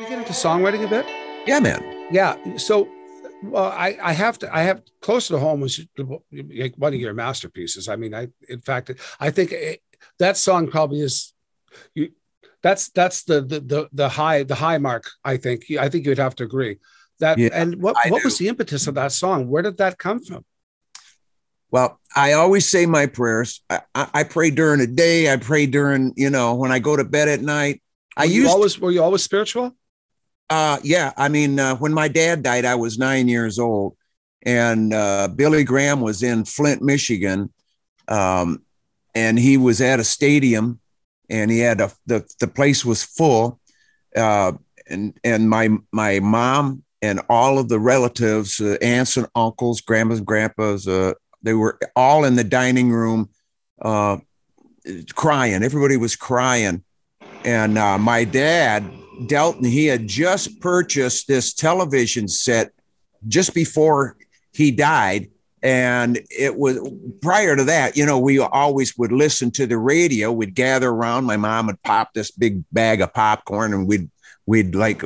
we get into songwriting a bit? Yeah, man. Yeah. So, well, I, I have to, I have closer to home was like one of your masterpieces. I mean, I, in fact, I think it, that song probably is, you, that's, that's the, the, the, the high, the high mark. I think, I think you'd have to agree that. Yeah, and what, I what do. was the impetus of that song? Where did that come from? Well, I always say my prayers. I, I, I pray during the day. I pray during, you know, when I go to bed at night. I Were you used, always, were you always spiritual? Uh, yeah. I mean, uh, when my dad died, I was nine years old, and uh, Billy Graham was in Flint, Michigan, um, and he was at a stadium, and he had a the the place was full, uh, and and my my mom and all of the relatives, uh, aunts and uncles, grandmas and grandpas, uh, they were all in the dining room, uh, crying. Everybody was crying, and uh, my dad Delton, he had just purchased this television set just before he died. And it was prior to that, you know, we always would listen to the radio. We'd gather around. My mom would pop this big bag of popcorn and we'd we'd like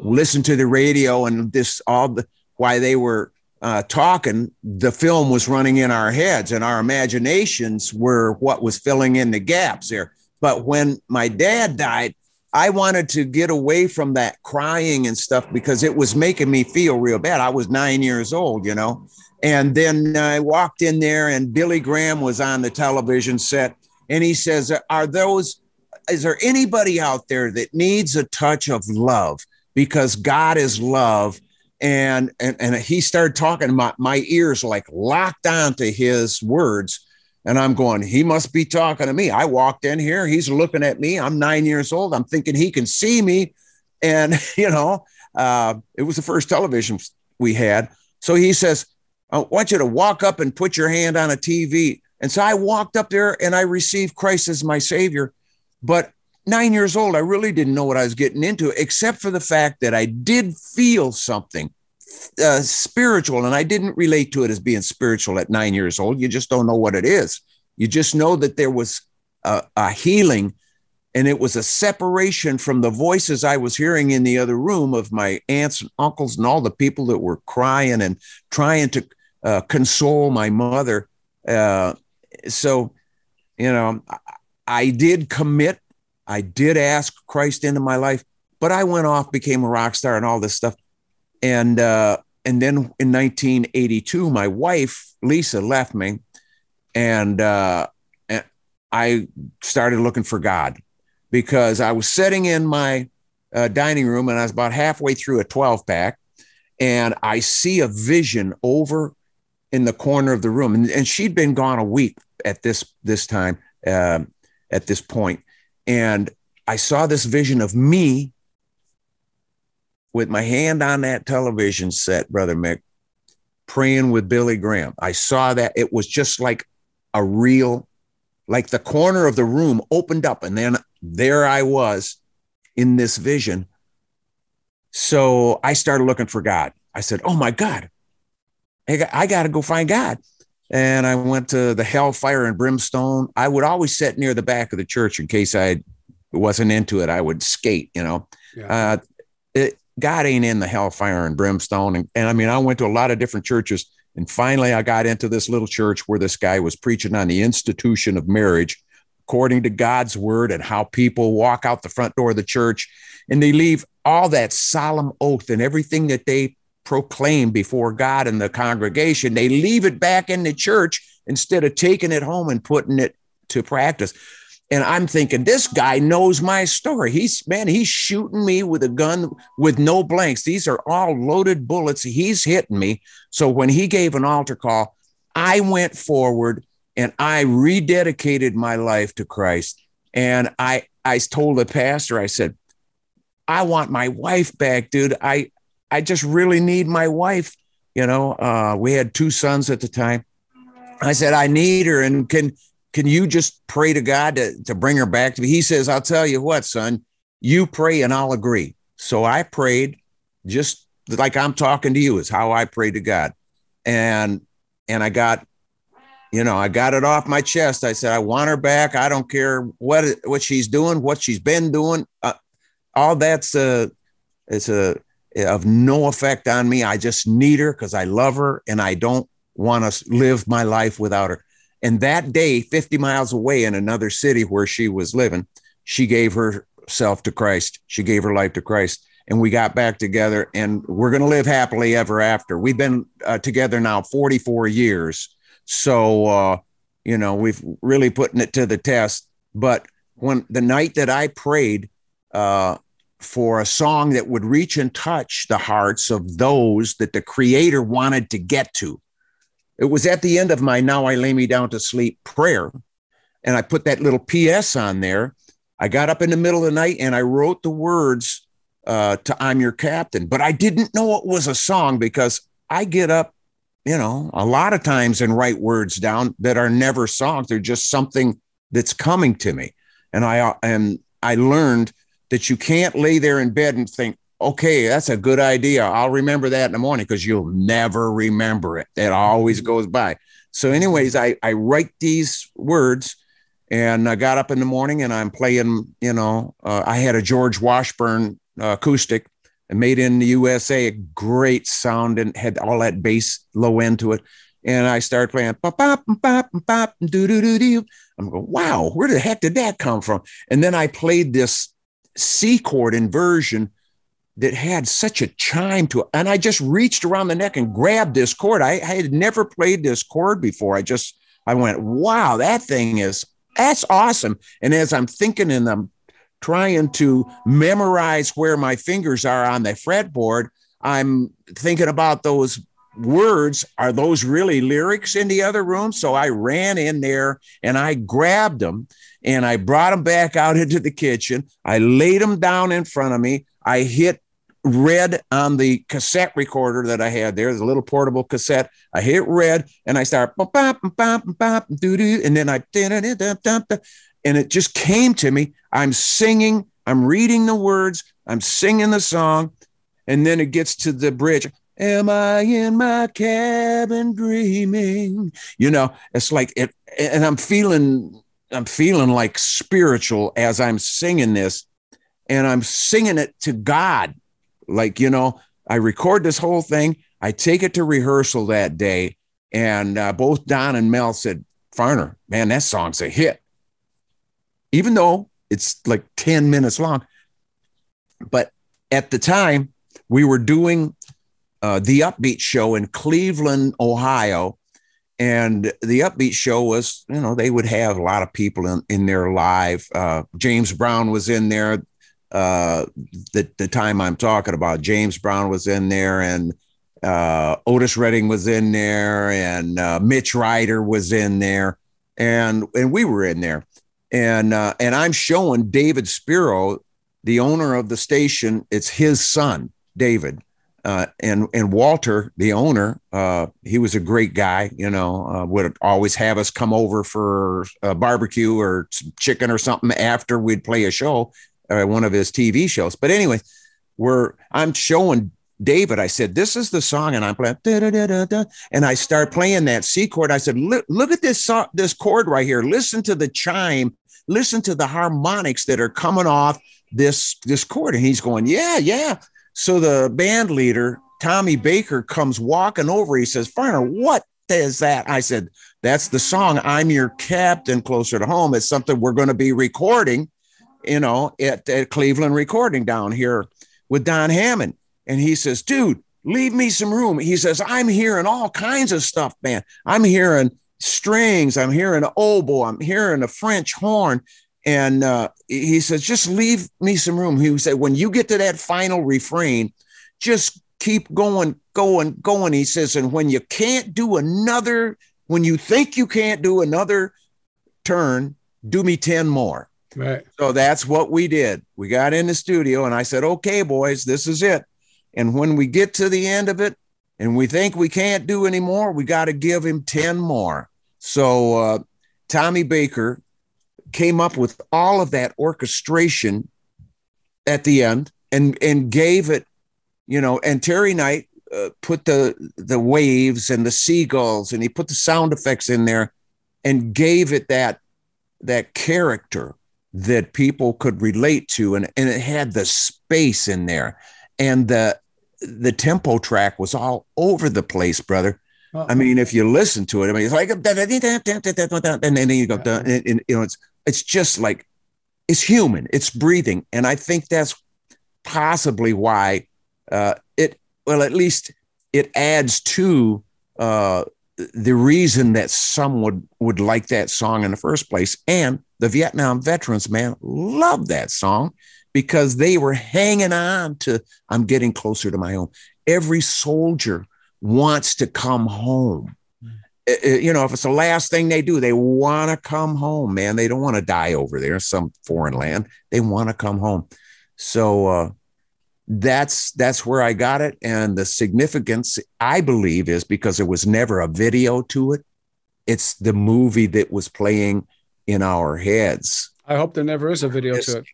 listen to the radio and this all the while they were uh, talking, the film was running in our heads and our imaginations were what was filling in the gaps there. But when my dad died, I wanted to get away from that crying and stuff because it was making me feel real bad. I was nine years old, you know. And then I walked in there, and Billy Graham was on the television set, and he says, "Are those? Is there anybody out there that needs a touch of love? Because God is love." And and and he started talking. My my ears like locked onto his words. And I'm going, he must be talking to me. I walked in here. He's looking at me. I'm nine years old. I'm thinking he can see me. And, you know, uh, it was the first television we had. So he says, I want you to walk up and put your hand on a TV. And so I walked up there and I received Christ as my savior. But nine years old, I really didn't know what I was getting into, except for the fact that I did feel something uh, spiritual, and I didn't relate to it as being spiritual at nine years old. You just don't know what it is. You just know that there was a, a healing, and it was a separation from the voices I was hearing in the other room of my aunts and uncles and all the people that were crying and trying to uh, console my mother. Uh, so, you know, I, I did commit. I did ask Christ into my life, but I went off, became a rock star, and all this stuff and uh, and then in 1982, my wife Lisa left me, and uh, and I started looking for God because I was sitting in my uh, dining room and I was about halfway through a 12 pack, and I see a vision over in the corner of the room, and, and she'd been gone a week at this this time uh, at this point, and I saw this vision of me with my hand on that television set, Brother Mick, praying with Billy Graham. I saw that it was just like a real, like the corner of the room opened up, and then there I was in this vision. So I started looking for God. I said, Oh my God, I got, I got to go find God. And I went to the Hellfire and Brimstone. I would always sit near the back of the church in case I wasn't into it. I would skate, you know. Yeah. Uh, it, God ain't in the hellfire and brimstone. And, and I mean, I went to a lot of different churches. And finally, I got into this little church where this guy was preaching on the institution of marriage according to God's word and how people walk out the front door of the church and they leave all that solemn oath and everything that they proclaim before God and the congregation. They leave it back in the church instead of taking it home and putting it to practice. And I'm thinking, this guy knows my story. He's, man, he's shooting me with a gun with no blanks. These are all loaded bullets. He's hitting me. So when he gave an altar call, I went forward and I rededicated my life to Christ. And I, I told the pastor, I said, I want my wife back, dude. I, I just really need my wife. You know, uh, we had two sons at the time. I said, I need her. And can, can you just pray to God to, to bring her back to me? He says, I'll tell you what, son, you pray and I'll agree. So I prayed just like I'm talking to you is how I prayed to God. And, and I got, you know, I got it off my chest. I said, I want her back. I don't care what, what she's doing, what she's been doing. Uh, all that's, uh, it's a of no effect on me. I just need her because I love her and I don't want to live my life without her. And that day, 50 miles away in another city where she was living, she gave herself to Christ. She gave her life to Christ. And we got back together and we're going to live happily ever after. We've been uh, together now 44 years. So, uh, you know, we've really putting it to the test. But when the night that I prayed, uh, for a song that would reach and touch the hearts of those that the creator wanted to get to. It was at the end of my Now I Lay Me Down to Sleep prayer. And I put that little PS on there. I got up in the middle of the night and I wrote the words uh, to I'm Your Captain, but I didn't know it was a song because I get up, you know, a lot of times and write words down that are never songs. They're just something that's coming to me. And I, and I learned that you can't lay there in bed and think, okay, that's a good idea. I'll remember that in the morning because you'll never remember it. It always mm-hmm. goes by. So, anyways, I, I write these words and I got up in the morning and I'm playing, you know, uh, I had a George Washburn uh, acoustic and made in the USA, a great sound and had all that bass low end to it. And I started playing, pop, pop, pop, pop, do, do, do, do. I'm going, wow, where the heck did that come from? And then I played this C chord inversion that had such a chime to it. And I just reached around the neck and grabbed this chord. I, I, had never played this chord before. I just, I went, wow, that thing is, that's awesome. And as I'm thinking and I'm trying to memorize where my fingers are on the fretboard, I'm thinking about those words. Are those really lyrics in the other room? So I ran in there and I grabbed them and I brought them back out into the kitchen. I laid them down in front of me. I hit red on the cassette recorder that I had there, the little portable cassette. I hit red and I start bop, bop, bop, bop, doo doo. and then I and it just came to me. I'm singing, I'm reading the words, I'm singing the song, and then it gets to the bridge. Am I in my cabin dreaming? You know, it's like it, and I'm feeling I'm feeling like spiritual as I'm singing this, and I'm singing it to God. Like, you know, I record this whole thing, I take it to rehearsal that day, and uh, both Don and Mel said, Farner, man, that song's a hit. Even though it's like 10 minutes long. But at the time, we were doing uh, the Upbeat show in Cleveland, Ohio, and the upbeat show was you know they would have a lot of people in, in there live uh, james brown was in there uh, the, the time i'm talking about james brown was in there and uh, otis redding was in there and uh, mitch ryder was in there. And and we were in there. And uh, and i'm showing david Spero the owner of the station. It's his son david. Uh, and and Walter, the owner, uh, he was a great guy. You know, uh, would always have us come over for a barbecue or chicken or something after we'd play a show, uh, one of his TV shows. But anyway, we're I'm showing David. I said, "This is the song," and I'm playing, da, da, da, and I start playing that C chord. I said, "Look, look at this song, this chord right here. Listen to the chime. Listen to the harmonics that are coming off." this this chord and he's going yeah yeah so the band leader, Tommy Baker, comes walking over. He says, Farner, what is that? I said, That's the song, I'm Your Captain, Closer to Home. It's something we're going to be recording, you know, at, at Cleveland Recording down here with Don Hammond. And he says, Dude, leave me some room. He says, I'm hearing all kinds of stuff, man. I'm hearing strings, I'm hearing oboe, I'm hearing a French horn. And uh, he says, just leave me some room. He said, when you get to that final refrain, just keep going, going, going. He says, and when you can't do another, when you think you can't do another turn, do me 10 more. Right. So that's what we did. We got in the studio and I said, okay, boys, this is it. And when we get to the end of it and we think we can't do anymore, we got to give him 10 more. So uh, Tommy Baker came up with all of that orchestration at the end and and gave it you know and terry knight uh, put the the waves and the seagulls and he put the sound effects in there and gave it that that character that people could relate to and, and it had the space in there and the the tempo track was all over the place, brother. Uh-oh. I mean, if you listen to it, I mean, it's like, and then you go, and, and, you know, it's it's just like it's human, it's breathing, and I think that's possibly why uh, it, well, at least it adds to uh, the reason that some would would like that song in the first place, and the Vietnam veterans, man, love that song because they were hanging on to I'm getting closer to my home. Every soldier wants to come home. Mm. You know, if it's the last thing they do, they want to come home, man. They don't want to die over there, some foreign land. They want to come home. So uh, that's that's where I got it, and the significance I believe is because there was never a video to it. It's the movie that was playing in our heads. I hope there never is a video to it.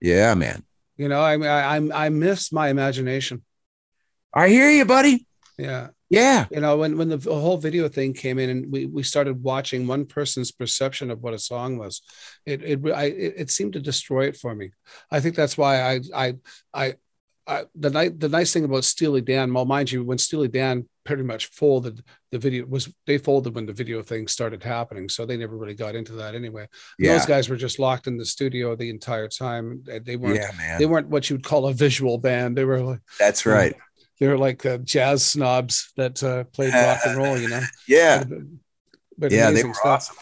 Yeah, man. You know, I I I miss my imagination. I hear you, buddy. Yeah. Yeah. You know, when when the whole video thing came in and we we started watching one person's perception of what a song was, it it I, it seemed to destroy it for me. I think that's why I I I uh, the night the nice thing about Steely Dan, well, mind you, when Steely Dan pretty much folded, the video was they folded when the video thing started happening, so they never really got into that anyway. Yeah. Those guys were just locked in the studio the entire time. They weren't yeah, they weren't what you'd call a visual band. They were like that's right. they were like uh, jazz snobs that uh, played rock and roll, you know. yeah, but, but yeah, they were stuff. awesome.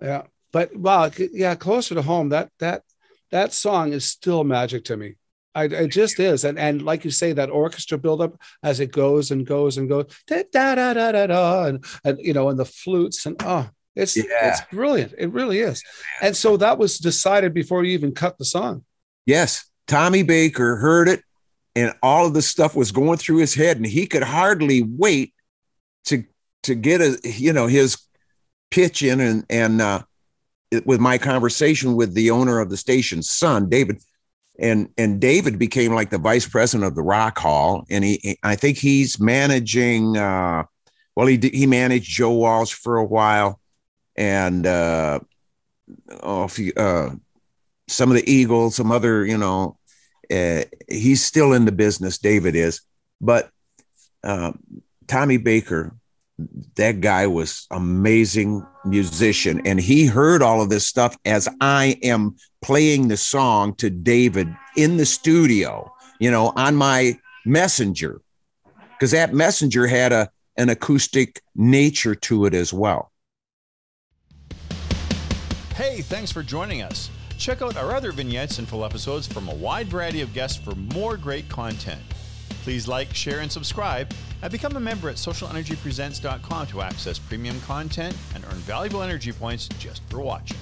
Yeah, but wow, yeah, closer to home. That that that song is still magic to me. I, it just is, and and like you say, that orchestra buildup as it goes and goes and goes, da da da da da, da and and you know, and the flutes and oh, it's yeah. it's brilliant. It really is. And so that was decided before you even cut the song. Yes, Tommy Baker heard it, and all of the stuff was going through his head, and he could hardly wait to to get a you know his pitch in and and uh, with my conversation with the owner of the station's son, David and and David became like the vice president of the Rock Hall, and he I think he's managing. Uh, well, he he managed Joe Walsh for a while, and uh, oh, he, uh, some of the Eagles, some other you know, uh, he's still in the business. David is, but uh, Tommy Baker that guy was amazing musician and he heard all of this stuff as i am playing the song to david in the studio you know on my messenger because that messenger had a an acoustic nature to it as well. Hey thanks for joining us. Check out our other vignettes and full episodes from a wide variety of guests for more great content. Please like, share, and subscribe, and become a member at socialnrgpresents.com to access premium content and earn valuable energy points just for watching.